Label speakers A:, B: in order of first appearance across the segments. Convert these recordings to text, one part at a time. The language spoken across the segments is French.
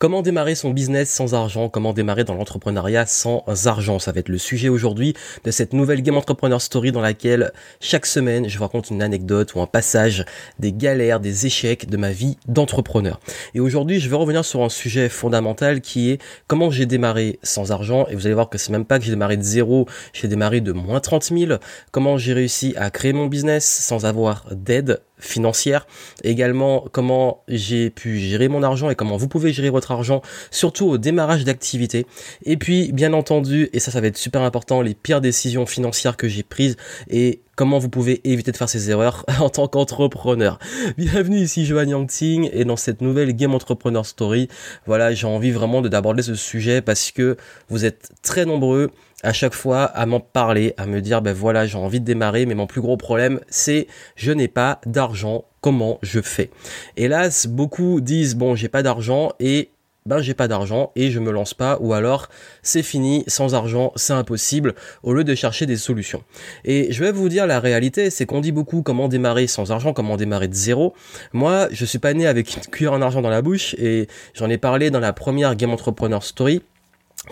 A: Comment démarrer son business sans argent? Comment démarrer dans l'entrepreneuriat sans argent? Ça va être le sujet aujourd'hui de cette nouvelle Game Entrepreneur Story dans laquelle chaque semaine je vous raconte une anecdote ou un passage des galères, des échecs de ma vie d'entrepreneur. Et aujourd'hui je vais revenir sur un sujet fondamental qui est comment j'ai démarré sans argent. Et vous allez voir que c'est même pas que j'ai démarré de zéro, j'ai démarré de moins 30 000. Comment j'ai réussi à créer mon business sans avoir d'aide financière, également comment j'ai pu gérer mon argent et comment vous pouvez gérer votre argent, surtout au démarrage d'activité. Et puis, bien entendu, et ça, ça va être super important, les pires décisions financières que j'ai prises et comment vous pouvez éviter de faire ces erreurs en tant qu'entrepreneur. Bienvenue ici Johan Yangting et dans cette nouvelle Game Entrepreneur Story, voilà, j'ai envie vraiment de d'aborder ce sujet parce que vous êtes très nombreux à chaque fois à m'en parler, à me dire ben voilà j'ai envie de démarrer mais mon plus gros problème c'est je n'ai pas d'argent, comment je fais? Hélas beaucoup disent bon j'ai pas d'argent et ben j'ai pas d'argent et je me lance pas ou alors c'est fini sans argent c'est impossible au lieu de chercher des solutions. Et je vais vous dire la réalité c'est qu'on dit beaucoup comment démarrer sans argent comment démarrer de zéro. Moi je suis pas né avec une cuillère en argent dans la bouche et j'en ai parlé dans la première Game Entrepreneur Story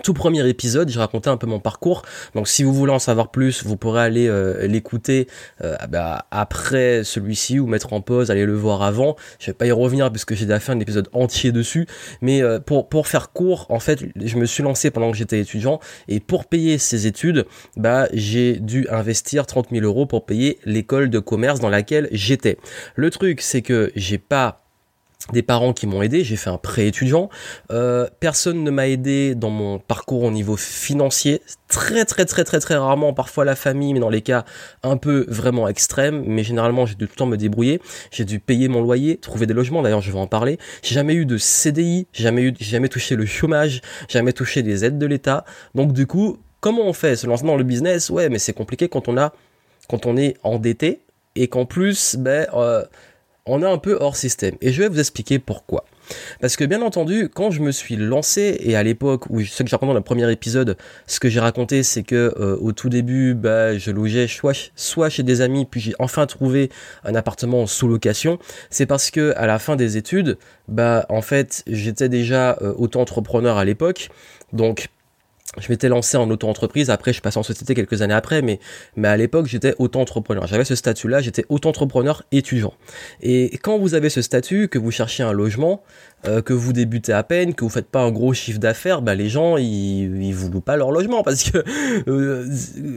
A: tout premier épisode, j'ai raconté un peu mon parcours. Donc si vous voulez en savoir plus, vous pourrez aller euh, l'écouter euh, bah, après celui-ci ou mettre en pause, aller le voir avant. Je vais pas y revenir puisque j'ai déjà fait un épisode entier dessus. Mais euh, pour, pour faire court, en fait, je me suis lancé pendant que j'étais étudiant et pour payer ces études, bah j'ai dû investir 30 000 euros pour payer l'école de commerce dans laquelle j'étais. Le truc, c'est que j'ai pas des parents qui m'ont aidé, j'ai fait un prêt étudiant. Euh, personne ne m'a aidé dans mon parcours au niveau financier, très très très très très rarement, parfois la famille, mais dans les cas un peu vraiment extrêmes. Mais généralement, j'ai dû tout le temps me débrouiller. J'ai dû payer mon loyer, trouver des logements. D'ailleurs, je vais en parler. J'ai jamais eu de CDI, jamais eu, jamais touché le chômage, jamais touché des aides de l'État. Donc du coup, comment on fait se lancer dans le business? Ouais, mais c'est compliqué quand on a, quand on est endetté et qu'en plus, ben euh, on est un peu hors système. Et je vais vous expliquer pourquoi. Parce que bien entendu, quand je me suis lancé, et à l'époque où ce que j'ai raconté dans le premier épisode, ce que j'ai raconté, c'est que euh, au tout début, bah, je logeais soit, soit chez des amis, puis j'ai enfin trouvé un appartement sous location. C'est parce que à la fin des études, bah, en fait, j'étais déjà euh, auto-entrepreneur à l'époque, donc je m'étais lancé en auto-entreprise, après je passais en société quelques années après, mais, mais à l'époque j'étais auto-entrepreneur. J'avais ce statut-là, j'étais auto-entrepreneur étudiant. Et quand vous avez ce statut, que vous cherchez un logement, euh, que vous débutez à peine, que vous faites pas un gros chiffre d'affaires, bah les gens ils, ils vous louent pas leur logement parce que euh,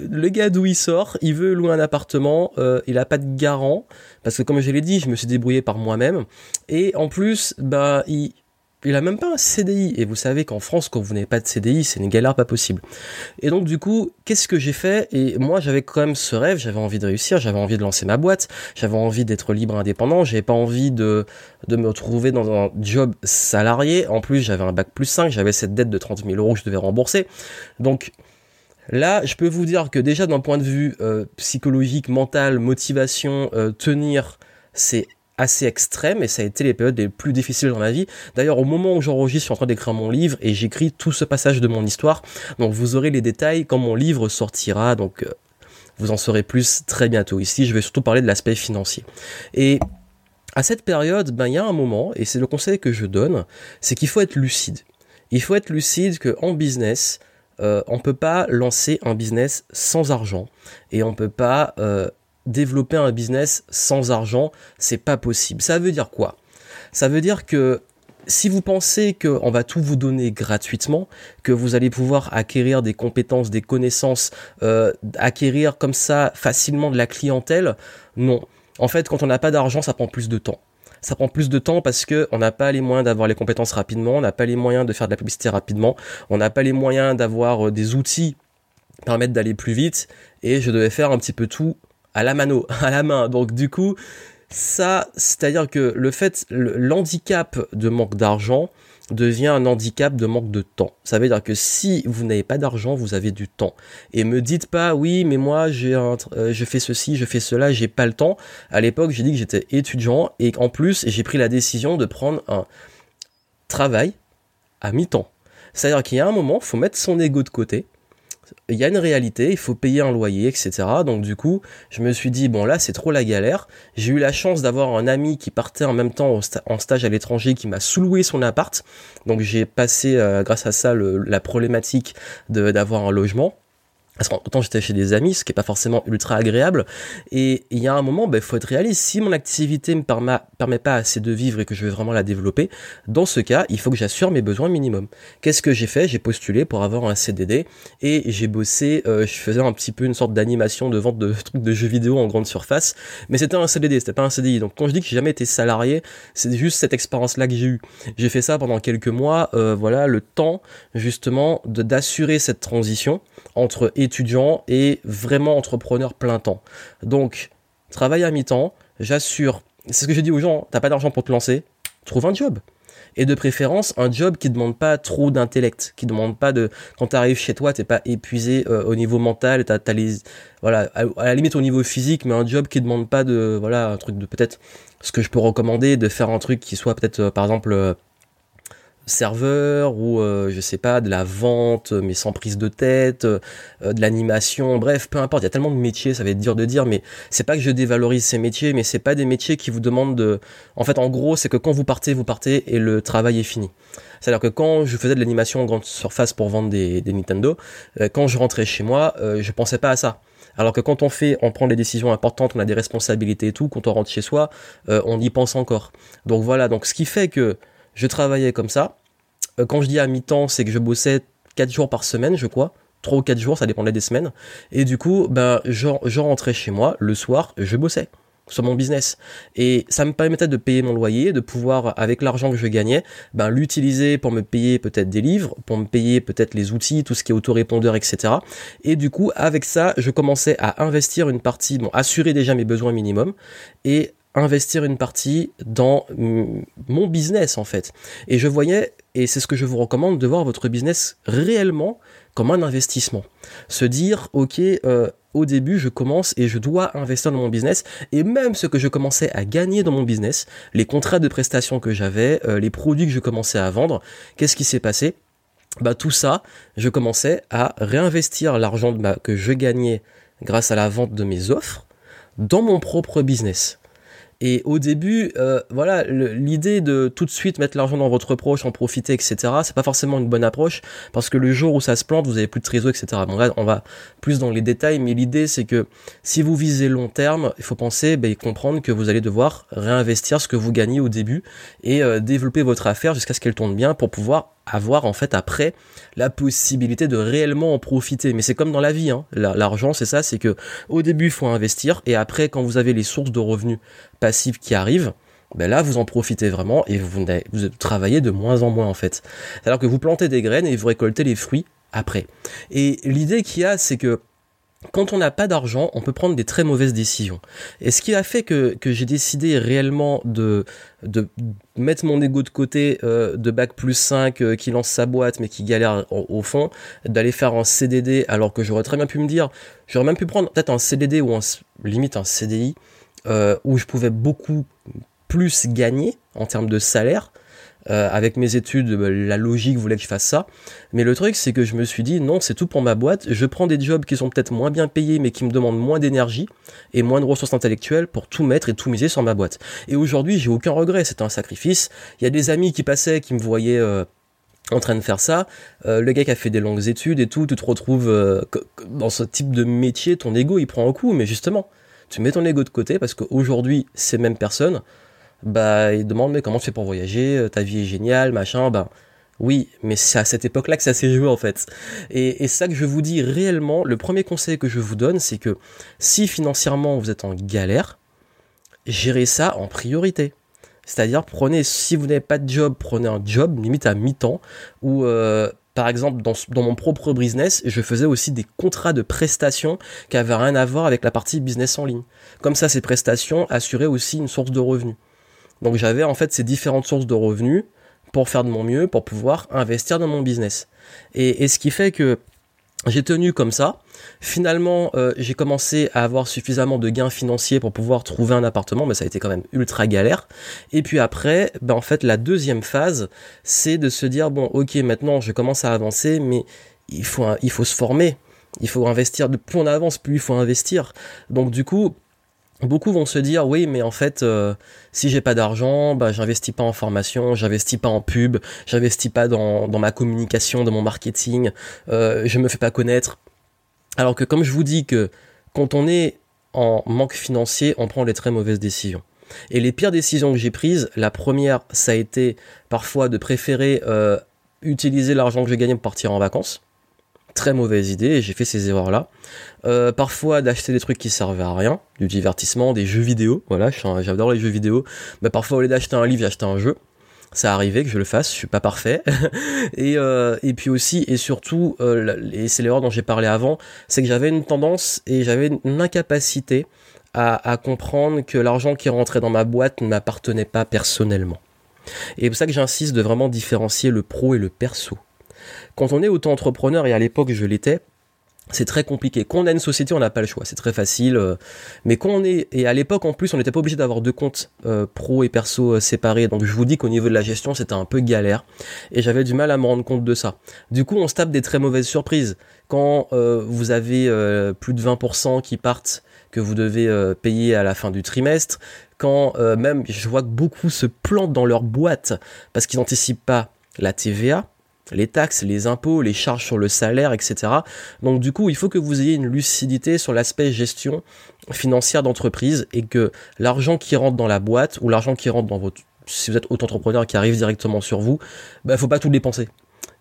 A: le gars d'où il sort, il veut louer un appartement, euh, il a pas de garant parce que comme je l'ai dit, je me suis débrouillé par moi-même et en plus bah il il a même pas un CDI. Et vous savez qu'en France, quand vous n'avez pas de CDI, c'est une galère pas possible. Et donc, du coup, qu'est-ce que j'ai fait? Et moi, j'avais quand même ce rêve, j'avais envie de réussir, j'avais envie de lancer ma boîte, j'avais envie d'être libre indépendant, j'avais pas envie de, de me retrouver dans un job salarié. En plus, j'avais un bac plus 5, j'avais cette dette de 30 000 euros que je devais rembourser. Donc, Là, je peux vous dire que déjà d'un point de vue euh, psychologique, mental, motivation, euh, tenir, c'est assez extrême et ça a été les périodes les plus difficiles dans ma vie. D'ailleurs, au moment où j'enregistre, je suis en train d'écrire mon livre et j'écris tout ce passage de mon histoire. Donc vous aurez les détails quand mon livre sortira. Donc euh, vous en saurez plus très bientôt. Ici, je vais surtout parler de l'aspect financier. Et à cette période, ben il y a un moment et c'est le conseil que je donne, c'est qu'il faut être lucide. Il faut être lucide que en business, euh, on peut pas lancer un business sans argent et on peut pas euh, développer un business sans argent, c'est pas possible. Ça veut dire quoi? Ça veut dire que si vous pensez qu'on va tout vous donner gratuitement, que vous allez pouvoir acquérir des compétences, des connaissances, euh, acquérir comme ça facilement de la clientèle, non. En fait, quand on n'a pas d'argent, ça prend plus de temps. Ça prend plus de temps parce que on n'a pas les moyens d'avoir les compétences rapidement, on n'a pas les moyens de faire de la publicité rapidement, on n'a pas les moyens d'avoir euh, des outils qui permettent d'aller plus vite. Et je devais faire un petit peu tout à la mano, à la main. Donc du coup, ça, c'est-à-dire que le fait, l'handicap de manque d'argent devient un handicap de manque de temps. Ça veut dire que si vous n'avez pas d'argent, vous avez du temps. Et me dites pas, oui, mais moi, euh, je fais ceci, je fais cela, j'ai pas le temps. À l'époque, j'ai dit que j'étais étudiant et en plus, j'ai pris la décision de prendre un travail à mi-temps. C'est-à-dire qu'il y a un moment, faut mettre son ego de côté il y a une réalité, il faut payer un loyer, etc. Donc du coup, je me suis dit, bon là, c'est trop la galère. J'ai eu la chance d'avoir un ami qui partait en même temps en stage à l'étranger, qui m'a sous-loué son appart. Donc j'ai passé, euh, grâce à ça, la problématique d'avoir un logement. Parce qu'en j'étais chez des amis, ce qui est pas forcément ultra agréable. Et il y a un moment, il ben, faut être réaliste. Si mon activité me permet, pas assez de vivre et que je veux vraiment la développer, dans ce cas, il faut que j'assure mes besoins minimum. Qu'est-ce que j'ai fait? J'ai postulé pour avoir un CDD et j'ai bossé. Euh, je faisais un petit peu une sorte d'animation de vente de trucs de jeux vidéo en grande surface, mais c'était un CDD, c'était pas un CDI. Donc quand je dis que j'ai jamais été salarié, c'est juste cette expérience-là que j'ai eue. J'ai fait ça pendant quelques mois. Euh, voilà, le temps justement d'assurer cette transition entre étudiant et vraiment entrepreneur plein temps. Donc, travail à mi-temps, j'assure, c'est ce que je dis aux gens, t'as pas d'argent pour te lancer, trouve un job. Et de préférence, un job qui demande pas trop d'intellect, qui demande pas de, quand tu arrives chez toi, t'es pas épuisé euh, au niveau mental, t'as, as les, voilà, à, la limite au niveau physique, mais un job qui demande pas de, voilà, un truc de peut-être, ce que je peux recommander, de faire un truc qui soit peut-être, euh, par exemple, euh, serveur ou euh, je sais pas de la vente mais sans prise de tête euh, de l'animation bref peu importe il y a tellement de métiers ça va être dur de dire mais c'est pas que je dévalorise ces métiers mais c'est pas des métiers qui vous demandent de en fait en gros c'est que quand vous partez vous partez et le travail est fini c'est à dire que quand je faisais de l'animation en grande surface pour vendre des, Nintendo euh, quand je rentrais chez moi je pensais pas à ça alors que quand on fait, on prend des décisions importantes, on a des responsabilités et tout, quand on rentre chez soi, on y pense encore. Donc voilà, donc ce qui fait que je travaillais comme ça. Euh, quand je dis à mi-temps, c'est que je bossais 4 jours par semaine, je crois. 3 ou 4 jours, ça dépendait des semaines. Et du coup, ben, je, rentrais chez moi, le soir, je bossais sur mon business. Et ça me permettait de payer mon loyer, de pouvoir, avec l'argent que je gagnais, ben, l'utiliser pour me payer peut-être des livres, pour me payer peut-être les outils, tout ce qui est autorépondeur, etc. Et du coup, avec ça, je commençais à investir une partie, bon, assurer déjà mes besoins minimums et investir une partie dans mon business en fait. Et je voyais, et c'est ce que je vous recommande, de voir votre business réellement comme un investissement. Se dire, ok, euh, au début, je commence et je dois investir dans mon business. Et même ce que je commençais à gagner dans mon business, les contrats de prestation que j'avais, euh, les produits que je commençais à vendre, qu'est-ce qui s'est passé? Bah, Tout ça, je commençais à réinvestir l'argent que je gagnais grâce à la vente de mes offres dans mon propre business. Et au début, euh, voilà, l'idée de tout de suite mettre l'argent dans votre proche, en profiter, etc. C'est pas forcément une bonne approche parce que le jour où ça se plante, vous avez plus de trésor, etc. Bon là, on va plus dans les détails, mais l'idée c'est que si vous visez long terme, il faut penser ben, et comprendre que vous allez devoir réinvestir ce que vous gagnez au début et euh, développer votre affaire jusqu'à ce qu'elle tourne bien pour pouvoir avoir en fait après la possibilité de réellement en profiter. Mais c'est comme dans la vie, hein. l'argent c'est ça, c'est que au début il faut investir et après quand vous avez les sources de revenus passifs qui arrivent, ben là vous en profitez vraiment et vous, vous travaillez de moins en moins en fait. Alors que vous plantez des graines et vous récoltez les fruits après. Et l'idée qu'il y a c'est que quand on n'a pas d'argent, on peut prendre des très mauvaises décisions. Et ce qui a fait que, que j'ai décidé réellement de, de mettre mon ego de côté euh, de bac plus 5 euh, qui lance sa boîte mais qui galère au, fond, d'aller faire un CDD alors que j'aurais très bien pu me dire, j'aurais même pu prendre peut-être un CDD ou un, limite un CDI euh, où je pouvais beaucoup plus gagner en termes de salaire euh, avec mes études, bah, la logique voulait que je fasse ça. Mais le truc, c'est que je me suis dit, non, c'est tout pour ma boîte. Je prends des jobs qui sont peut-être moins bien payés, mais qui me demandent moins d'énergie et moins de ressources intellectuelles pour tout mettre et tout miser sur ma boîte. Et aujourd'hui, j'ai aucun regret. C'était un sacrifice. Il y a des amis qui passaient, qui me voyaient. Euh, en train de faire ça, euh, le gars qui a fait des longues études et tout, tu te retrouves dans ce type de métier, ton ego il prend un coup, mais justement, tu mets ton ego de côté parce qu'aujourd'hui, ces mêmes personnes bah ils demandent mais comment tu fais pour voyager, euh, ta vie est géniale, machin, ben oui, mais c'est à cette époque-là que ça s'est joué en fait. Et, ça que je vous dis réellement, le premier conseil que je vous donne, c'est que si financièrement vous êtes en galère, gérez ça en priorité. C'est-à-dire prenez, si vous n'avez pas de job, prenez un job limite à mi-temps ou euh, par exemple, dans, dans, mon propre business, je faisais aussi des contrats de prestations qui avaient rien à voir avec la partie business en ligne. Comme ça, ces prestations assuraient aussi une source de revenus. Donc j'avais en fait ces différentes sources de revenus pour faire de mon mieux, pour pouvoir investir dans mon business. Et, ce qui fait que j'ai tenu comme ça. Finalement, euh, j'ai commencé à avoir suffisamment de gains financiers pour pouvoir trouver un appartement, mais ça a été quand même ultra galère. Et puis après, ben en fait, la deuxième phase, c'est de se dire bon, ok, maintenant je commence à avancer, mais il faut il faut se former Il faut investir, plus on avance, plus il faut investir. Donc du coup, beaucoup vont se dire oui mais en fait euh, si j'ai pas d'argent bah j'investis pas en formation j'investis pas en pub j'investis pas dans, dans ma communication dans mon marketing euh, je me fais pas connaître. Alors que comme je vous dis que quand on est en manque financier on prend les très mauvaises décisions. Et les pires décisions que j'ai prises la première ça a été parfois de préférer euh, utiliser l'argent que j'ai gagné pour partir en vacances très mauvaise idée et j'ai fait ces erreurs là. Euh, parfois d'acheter des trucs qui servaient à rien, du divertissement, des jeux vidéo, voilà, j'adore les jeux vidéo. Mais parfois au lieu d'acheter un livre, j'achète un jeu. Ça arrivé que je le fasse, je suis pas parfait. et, euh, et puis aussi et surtout, euh, et c'est l'erreur dont j'ai parlé avant, c'est que j'avais une tendance et j'avais une incapacité à, à comprendre que l'argent qui rentrait dans ma boîte ne m'appartenait pas personnellement. Et c'est pour ça que j'insiste de vraiment différencier le pro et le perso. Quand on est auto-entrepreneur, et à l'époque je l'étais, c'est très compliqué. Quand on a une société, on n'a pas le choix, c'est très facile. Euh, mais quand on est, et à l'époque en plus, on n'était pas obligé d'avoir deux comptes euh, pro et perso euh, séparés. Donc je vous dis qu'au niveau de la gestion, c'était un peu galère. Et j'avais du mal à me rendre compte de ça. Du coup, on se tape des très mauvaises surprises. Quand vous avez plus de 20% qui partent, que vous devez payer à la fin du trimestre, quand même, je vois que beaucoup se plantent dans leur boîte parce qu'ils n'anticipent pas la TVA, les taxes, les impôts, les charges sur le salaire, etc. Donc du coup, il faut que vous ayez une lucidité sur l'aspect gestion financière d'entreprise et que l'argent qui rentre dans la boîte ou l'argent qui rentre dans votre si vous êtes auto-entrepreneur qui arrive directement sur vous, bah faut pas tout dépenser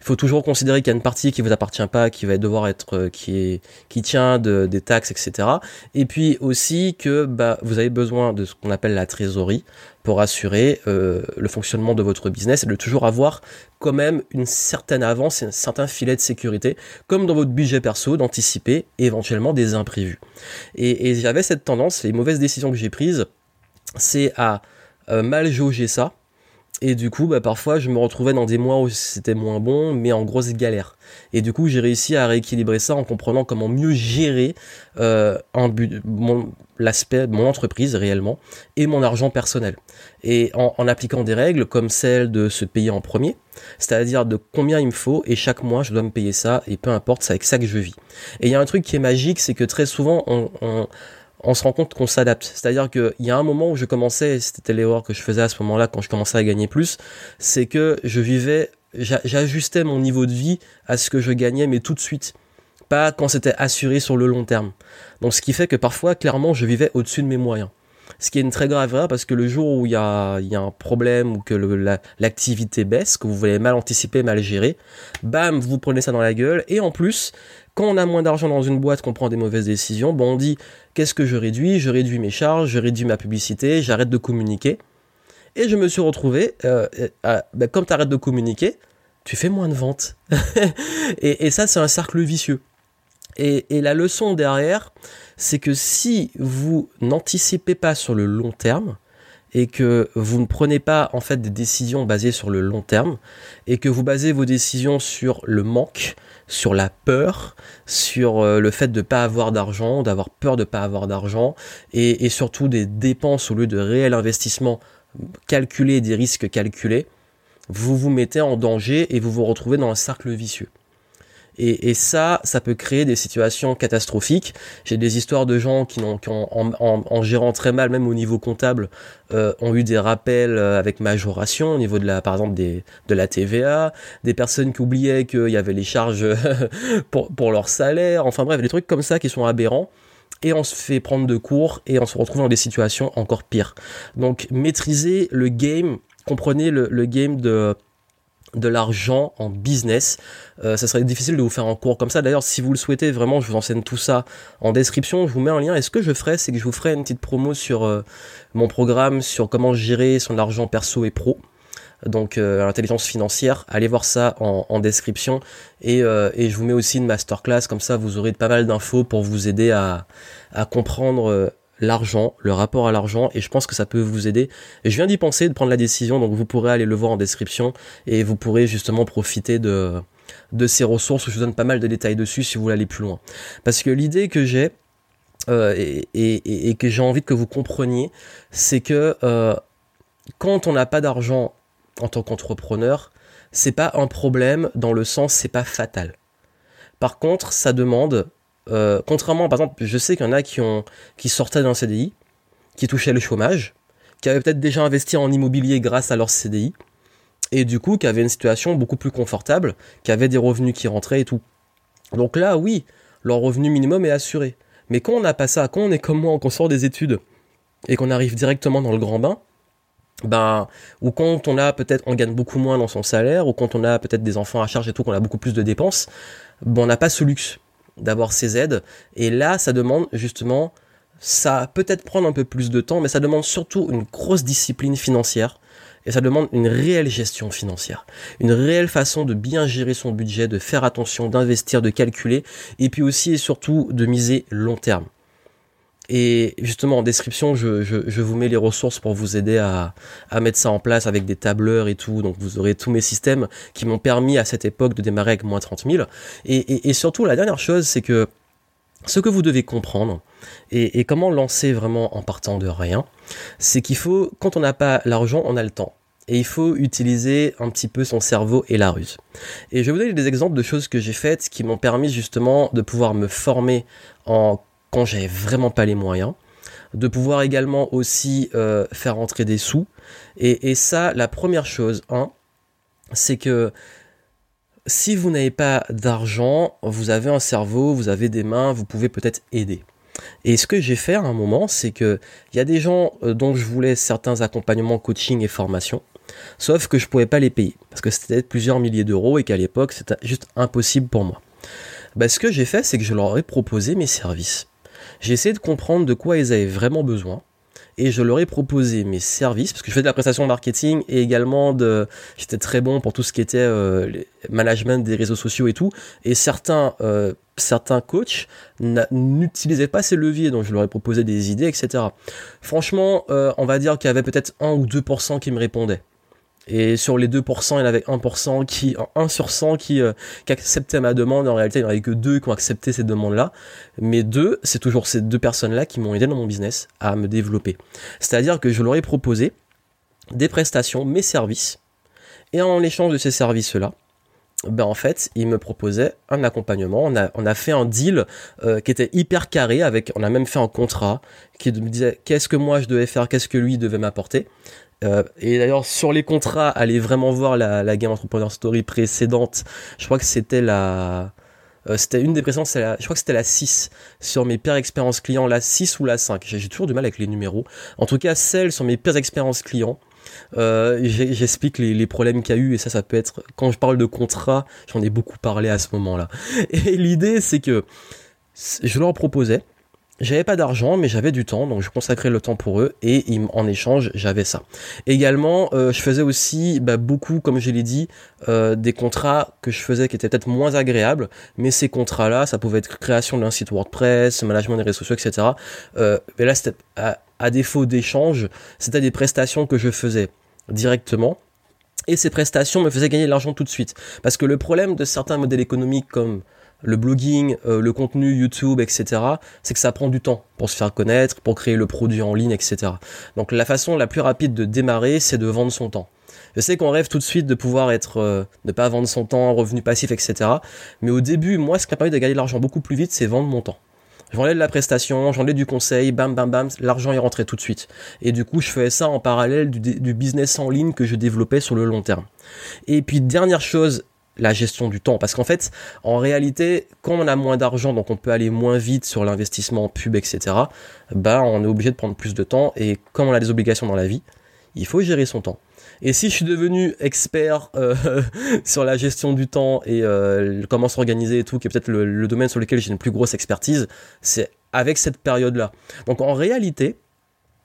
A: il faut toujours considérer qu'il y a une partie qui vous appartient pas, qui va devoir être, euh, qui est, qui tient de, des taxes, etc. Et puis aussi que bah, vous avez besoin de ce qu'on appelle la trésorerie pour assurer euh, le fonctionnement de votre business et de toujours avoir quand même une certaine avance un certain filet de sécurité, comme dans votre budget perso, d'anticiper éventuellement des imprévus. Et, et j'avais cette tendance, les mauvaises décisions que j'ai prises, c'est à euh, mal jauger ça et du coup, bah, parfois, je me retrouvais dans des mois où c'était moins bon, mais en grosse galère. Et du coup, j'ai réussi à rééquilibrer ça en comprenant comment mieux gérer euh, mon, l'aspect mon entreprise réellement et mon argent personnel. Et en, en, appliquant des règles comme celle de se payer en premier, c'est-à-dire de combien il me faut et chaque mois je dois me payer ça et peu importe, c'est avec ça que je vis. Et il y a un truc qui est magique, c'est que très souvent on, on on se rend compte qu'on s'adapte. C'est-à-dire qu'il y a un moment où je commençais, c'était l'erreur que je faisais à ce moment-là quand je commençais à gagner plus, c'est que je vivais, j'ajustais mon niveau de vie à ce que je gagnais, mais tout de suite. Pas quand c'était assuré sur le long terme. Donc ce qui fait que parfois, clairement, je vivais au-dessus de mes moyens. Ce qui est une très grave erreur parce que le jour où il y a, y a un problème ou que l'activité baisse, que vous voulez mal anticiper, mal gérer, bam, vous prenez ça dans la gueule. Et en plus, quand on a moins d'argent dans une boîte, qu'on prend des mauvaises décisions, bon, on dit qu'est-ce que je réduis? Je réduis mes charges, je réduis ma publicité, j'arrête de communiquer. Et je me suis retrouvé, euh, euh ben, comme tu arrêtes de communiquer, tu fais moins de ventes. et, ça, c'est un cercle vicieux. Et la leçon derrière, c'est que si vous n'anticipez pas sur le long terme, et que vous ne prenez pas en fait des décisions basées sur le long terme et que vous basez vos décisions sur le manque, sur la peur, sur euh, le fait de ne pas avoir d'argent, d'avoir peur de ne pas avoir d'argent et, et, surtout des dépenses au lieu de réels investissements calculés, des risques calculés, vous vous mettez en danger et vous vous retrouvez dans un cercle vicieux. Et, et, ça, ça peut créer des situations catastrophiques. J'ai des histoires de gens qui, ont, qui ont, en, en, en, gérant très mal, même au niveau comptable, euh, ont eu des rappels euh, avec majoration au niveau de la, par exemple, des, de la TVA, des personnes qui oubliaient qu'il y avait les charges pour, pour leur salaire, enfin bref, des trucs comme ça qui sont aberrants et on se fait prendre de cours et on se retrouve dans des situations encore pires. Donc maîtriser le game, comprenez le, le game de de l'argent en business. Euh, ça serait difficile de vous faire un cours comme ça. D'ailleurs, si vous le souhaitez, vraiment, je vous enseigne tout ça en description. Je vous mets un lien. Et ce que je ferai, c'est que je vous ferai une petite promo sur euh, mon programme sur comment gérer son argent perso et pro. Donc euh, l'intelligence financière, allez voir ça en, description et, je vous mets aussi une masterclass comme ça vous aurez pas mal d'infos pour vous aider à comprendre l'argent, le rapport à l'argent, et je pense que ça peut vous aider. Et je viens d'y penser, de prendre la décision, donc vous pourrez aller le voir en description, et vous pourrez justement profiter de, de ces ressources, je vous donne pas mal de détails dessus si vous voulez aller plus loin. Parce que l'idée que j'ai, euh, et, et, et, que j'ai envie que vous compreniez, c'est que euh, quand on n'a pas d'argent en tant qu'entrepreneur, c'est pas un problème dans le sens c'est pas fatal. Par contre, ça demande euh, contrairement, par exemple, je sais qu'il y en a qui, ont, qui sortaient d'un CDI, qui touchaient le chômage, qui avaient peut-être déjà investi en immobilier grâce à leur CDI, et du coup qui avaient une situation beaucoup plus confortable, qui avaient des revenus qui rentraient et tout. Donc là, oui, leur revenu minimum est assuré. Mais quand on n'a pas ça, quand on est comme moi, qu'on sort des études et qu'on arrive directement dans le grand bain, ben, ou quand on a peut-être, on gagne beaucoup moins dans son salaire, ou quand on a peut-être des enfants à charge et tout, qu'on a beaucoup plus de dépenses, ben, on n'a pas ce luxe d'avoir ces aides. Et là, ça demande justement, ça peut-être prendre un peu plus de temps, mais ça demande surtout une grosse discipline financière. Et ça demande une réelle gestion financière, une réelle façon de bien gérer son budget, de faire attention, d'investir, de calculer, et puis aussi et surtout de miser long terme. Et justement, en description, je, je, vous mets les ressources pour vous aider à, à, mettre ça en place avec des tableurs et tout. Donc vous aurez tous mes systèmes qui m'ont permis à cette époque de démarrer avec moins 30 000. Et, et, et surtout, la dernière chose, c'est que ce que vous devez comprendre et, et, comment lancer vraiment en partant de rien, c'est qu'il faut, quand on n'a pas l'argent, on a le temps. Et il faut utiliser un petit peu son cerveau et la ruse. Et je vais vous donner des exemples de choses que j'ai faites qui m'ont permis justement de pouvoir me former en quand j'avais vraiment pas les moyens, de pouvoir également aussi euh, faire entrer des sous. Et, ça, la première chose, hein, c'est que si vous n'avez pas d'argent, vous avez un cerveau, vous avez des mains, vous pouvez peut-être aider. Et ce que j'ai fait à un moment, c'est que il y a des gens euh, dont je voulais certains accompagnements, coaching et formation, sauf que je pouvais pas les payer parce que c'était plusieurs milliers d'euros et qu'à l'époque c'était juste impossible pour moi. Bah, ce que j'ai fait, c'est que je leur ai proposé mes services. J'ai essayé de comprendre de quoi ils avaient vraiment besoin et je leur ai proposé mes services parce que je fais de la prestation marketing et également de j'étais très bon pour tout ce qui était euh, management des réseaux sociaux et tout et certains euh, certains coachs n'utilisaient pas ces leviers donc je leur ai proposé des idées etc franchement euh, on va dire qu'il y avait peut-être 1 ou 2% qui me répondaient et sur les 2%, il y en avait 1% qui, 1 sur 100 qui, euh, qui acceptait ma demande. En réalité, il n'y en avait que 2 qui ont accepté cette demande-là. Mais deux, c'est toujours ces deux personnes-là qui m'ont aidé dans mon business à me développer. C'est-à-dire que je leur ai proposé des prestations, mes services. Et en échange de ces services-là, ben en fait, ils me proposaient un accompagnement. On a, on a fait un deal euh, qui était hyper carré avec, on a même fait un contrat qui me disait qu'est-ce que moi je devais faire, qu'est-ce que lui devait m'apporter. Euh, et d'ailleurs, sur les contrats, allez vraiment voir la, la Game Entrepreneur Story précédente. Je crois que c'était la... Euh, c'était une des précédentes, je crois que c'était la 6 sur mes pires expériences clients, la 6 ou la 5. J'ai toujours du mal avec les numéros. En tout cas, celle sur mes pires expériences clients. Euh, J'explique les, les, problèmes qu'il y a eu et ça, ça peut être quand je parle de contrat, j'en ai beaucoup parlé à ce moment-là. Et l'idée, c'est que je leur proposais j'avais pas d'argent, mais j'avais du temps, donc je consacrais le temps pour eux et en échange, j'avais ça. Également, euh, je faisais aussi bah, beaucoup, comme je l'ai dit, euh, des contrats que je faisais qui étaient peut-être moins agréables, mais ces contrats-là, ça pouvait être création d'un site WordPress, management des réseaux sociaux, etc. Euh, mais là, c'était à, à défaut d'échange, c'était des prestations que je faisais directement. Et ces prestations me faisaient gagner de l'argent tout de suite. Parce que le problème de certains modèles économiques comme le blogging, euh, le contenu YouTube, etc., c'est que ça prend du temps pour se faire connaître, pour créer le produit en ligne, etc. Donc la façon la plus rapide de démarrer, c'est de vendre son temps. Je sais qu'on rêve tout de suite de pouvoir être, euh, ne pas vendre son temps, revenu passif, etc. Mais au début, moi, ce qui m'a permis de gagner de l'argent beaucoup plus vite, c'est vendre mon temps. Je vendais de la prestation, j'en ai du conseil, bam bam bam, l'argent est rentré tout de suite. Et du coup, je faisais ça en parallèle du, du business en ligne que je développais sur le long terme. Et puis dernière chose la gestion du temps. Parce qu'en fait, en réalité, quand on a moins d'argent, donc on peut aller moins vite sur l'investissement pub, etc., bah, on est obligé de prendre plus de temps. Et comme on a des obligations dans la vie, il faut gérer son temps. Et si je suis devenu expert euh, sur la gestion du temps et euh, comment s'organiser et tout, qui est peut-être le, domaine sur lequel j'ai une plus grosse expertise, c'est avec cette période-là. Donc en réalité,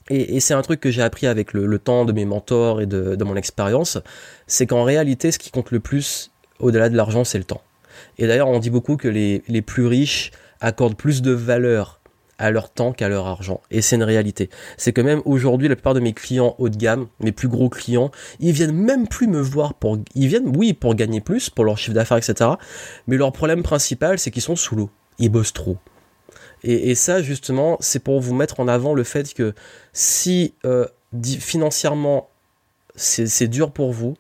A: et, c'est un truc que j'ai appris avec le, temps de mes mentors et de, de mon expérience, c'est qu'en réalité, ce qui compte le plus, au-delà de l'argent, c'est le temps. Et d'ailleurs, on dit beaucoup que les, plus riches accordent plus de valeur à leur temps qu'à leur argent. Et c'est une réalité. C'est que même aujourd'hui, la plupart de mes clients haut de gamme, mes plus gros clients, ils viennent même plus me voir pour, ils viennent, oui, pour gagner plus, pour leur chiffre d'affaires, etc. Mais leur problème principal, c'est qu'ils sont sous l'eau. Ils bossent trop. Et, et ça, justement, c'est pour vous mettre en avant le fait que si euh, financièrement c'est dur pour vous,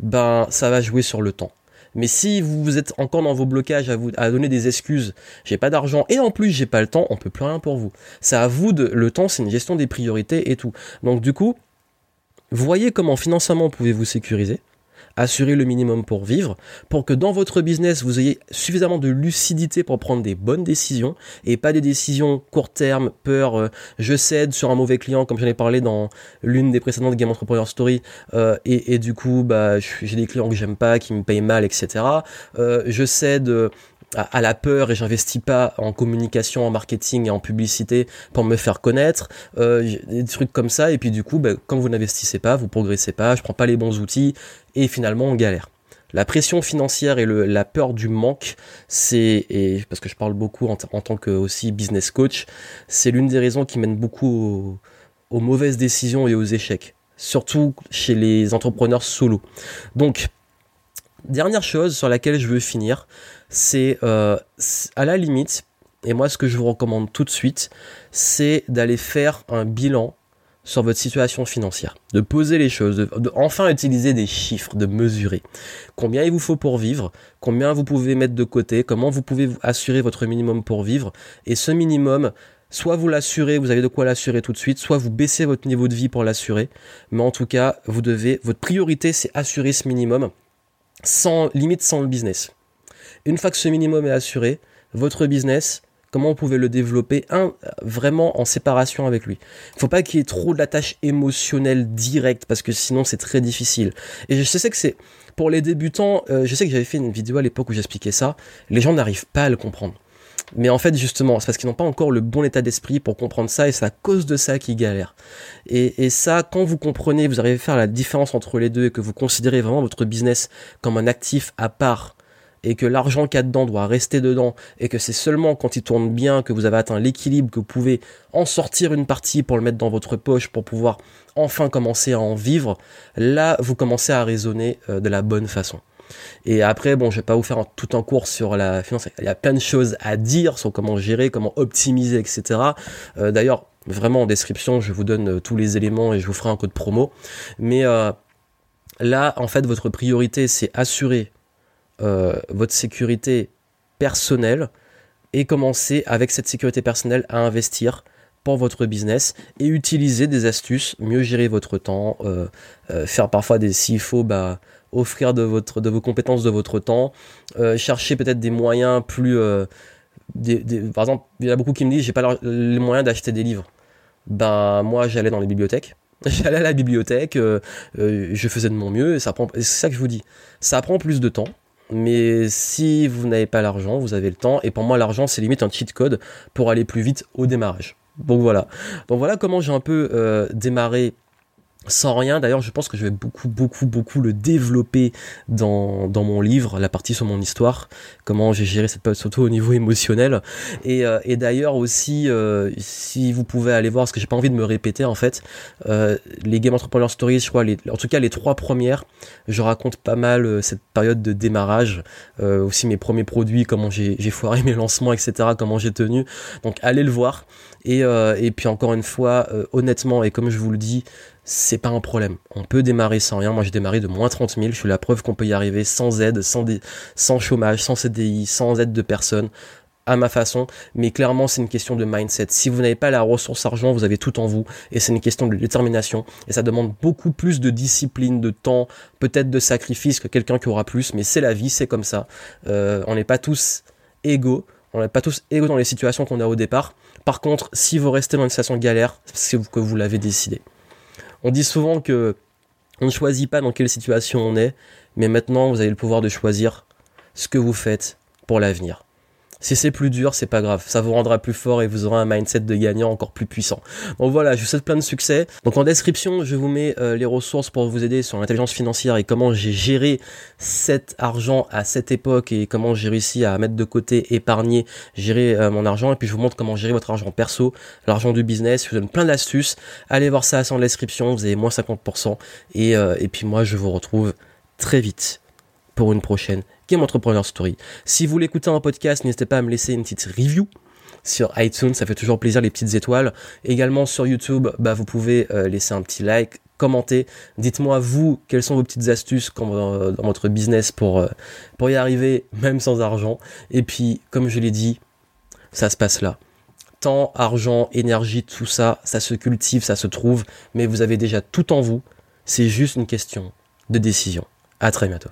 A: ben ça va jouer sur le temps. Mais si vous êtes encore dans vos blocages à vous à donner des excuses, j'ai pas d'argent et en plus j'ai pas le temps, on peut plus rien pour vous. C'est à vous de le temps, c'est une gestion des priorités et tout. Donc du coup, voyez comment financièrement pouvez vous sécuriser assurer le minimum pour vivre, pour que dans votre business, vous ayez suffisamment de lucidité pour prendre des bonnes décisions et pas des décisions court terme, peur, euh, je cède sur un mauvais client, comme j'en ai parlé dans l'une des précédentes Game Entrepreneur Story, euh, et, du coup, bah, j'ai des clients que j'aime pas, qui me payent mal, etc. Euh, je cède à, la peur et j'investis pas en communication, en marketing et en publicité pour me faire connaître, euh, des trucs comme ça. Et puis du coup, ben, quand vous n'investissez pas, vous progressez pas, je prends pas les bons outils et finalement on galère. La pression financière et le, la peur du manque, c'est et parce que je parle beaucoup en, tant que aussi business coach, c'est l'une des raisons qui mène beaucoup aux mauvaises décisions et aux échecs, surtout chez les entrepreneurs solo. Donc Dernière chose sur laquelle je veux finir, c'est euh, à la limite, et moi ce que je vous recommande tout de suite, c'est d'aller faire un bilan sur votre situation financière, de poser les choses, de, enfin utiliser des chiffres, de mesurer combien il vous faut pour vivre, combien vous pouvez mettre de côté, comment vous pouvez assurer votre minimum pour vivre, et ce minimum, soit vous l'assurez, vous avez de quoi l'assurer tout de suite, soit vous baissez votre niveau de vie pour l'assurer, mais en tout cas, vous devez, votre priorité c'est assurer ce minimum, sans limite sans le business. Une fois que ce minimum est assuré, votre business, comment vous pouvez le développer un, vraiment en séparation avec lui? Il ne faut pas qu'il y ait trop de la tâche émotionnelle directe parce que sinon c'est très difficile. Et je sais que c'est pour les débutants, euh, je sais que j'avais fait une vidéo à l'époque où j'expliquais ça, les gens n'arrivent pas à le comprendre. Mais en fait, justement, c'est parce qu'ils n'ont pas encore le bon état d'esprit pour comprendre ça et c'est à cause de ça qu'ils galèrent. Et, et, ça, quand vous comprenez, vous arrivez à faire la différence entre les deux et que vous considérez vraiment votre business comme un actif à part et que l'argent qu'il y a dedans doit rester dedans et que c'est seulement quand il tourne bien que vous avez atteint l'équilibre que vous pouvez en sortir une partie pour le mettre dans votre poche pour pouvoir enfin commencer à en vivre, là vous commencez à raisonner euh, de la bonne façon. Et après, bon, je vais pas vous faire tout un cours sur la finance. Il y a plein de choses à dire sur comment gérer, comment optimiser, etc. Euh, d'ailleurs, vraiment en description, je vous donne euh, tous les éléments et je vous ferai un code promo. Mais là, en fait, votre priorité, c'est assurer votre sécurité personnelle et commencer avec cette sécurité personnelle à investir pour votre business et utiliser des astuces, mieux gérer votre temps, faire parfois des s'il faut bah offrir de, votre, de vos compétences, de votre temps, euh, chercher peut-être des moyens plus... Euh, par exemple, il y a beaucoup qui me disent j'ai pas les moyens d'acheter des livres. Ben moi j'allais dans les bibliothèques, j'allais à la bibliothèque, euh, je faisais de mon mieux et ça prend. C'est ça que je vous dis. Ça prend plus de temps, mais si vous n'avez pas l'argent, vous avez le temps. Et pour moi, l'argent, c'est limite un cheat code pour aller plus vite au démarrage. Donc voilà. Donc voilà comment j'ai un peu démarré sans rien. D'ailleurs, je pense que je vais beaucoup, beaucoup, beaucoup le développer dans, dans mon livre, la partie sur mon histoire, comment j'ai géré cette période, surtout au niveau émotionnel. Et, euh, et d'ailleurs aussi, euh, si vous pouvez aller voir, parce que j'ai pas envie de me répéter en fait, euh, les Game Entrepreneur Stories, je crois, en tout cas les trois premières, je raconte pas mal cette période de démarrage, aussi mes premiers produits, comment j'ai foiré mes lancements, etc., comment j'ai tenu. Donc allez le voir. Et, et puis encore une fois, honnêtement, et comme je vous le dis, c'est pas un problème. On peut démarrer sans rien. Moi, j'ai démarré de moins 30 000. Je suis la preuve qu'on peut y arriver sans aide, sans, chômage, sans CDI, sans aide de personne, à ma façon. Mais clairement, c'est une question de mindset. Si vous n'avez pas la ressource argent, vous avez tout en vous. Et c'est une question de détermination. Et ça demande beaucoup plus de discipline, de temps, peut-être de sacrifice que quelqu'un qui aura plus. Mais c'est la vie, c'est comme ça. Euh, on n'est pas tous égaux. On n'est pas tous égaux dans les situations qu'on a au départ. Par contre, si vous restez dans une situation galère, c'est que vous l'avez décidé. On dit souvent que on ne choisit pas dans quelle situation on est, mais maintenant vous avez le pouvoir de choisir ce que vous faites pour l'avenir. Si c'est plus dur, c'est pas grave. Ça vous rendra plus fort et vous aurez un mindset de gagnant encore plus puissant. Donc voilà, je vous souhaite plein de succès. Donc en description, je vous mets euh, les ressources pour vous aider sur l'intelligence financière et comment j'ai géré cet argent à cette époque et comment j'ai réussi à mettre de côté, épargner, gérer euh, mon argent. Et puis je vous montre comment gérer votre argent perso, l'argent du business. Je vous donne plein d'astuces. Allez voir ça en description, vous avez moins 50%. Et, euh, et puis moi, je vous retrouve très vite pour une prochaine Game Entrepreneur Story. Si vous l'écoutez en podcast, n'hésitez pas à me laisser une petite review. sur iTunes, ça fait toujours plaisir les petites étoiles. Également sur YouTube, bah, vous pouvez euh, laisser un petit like, commenter. Dites-moi vous quelles sont vos petites astuces dans, dans votre business pour, pour y arriver même sans argent. Et puis, comme je l'ai dit, ça se passe là temps, argent, énergie, tout ça, ça se cultive, ça se trouve, mais vous avez déjà tout en vous. C'est juste une question de décision. À très bientôt.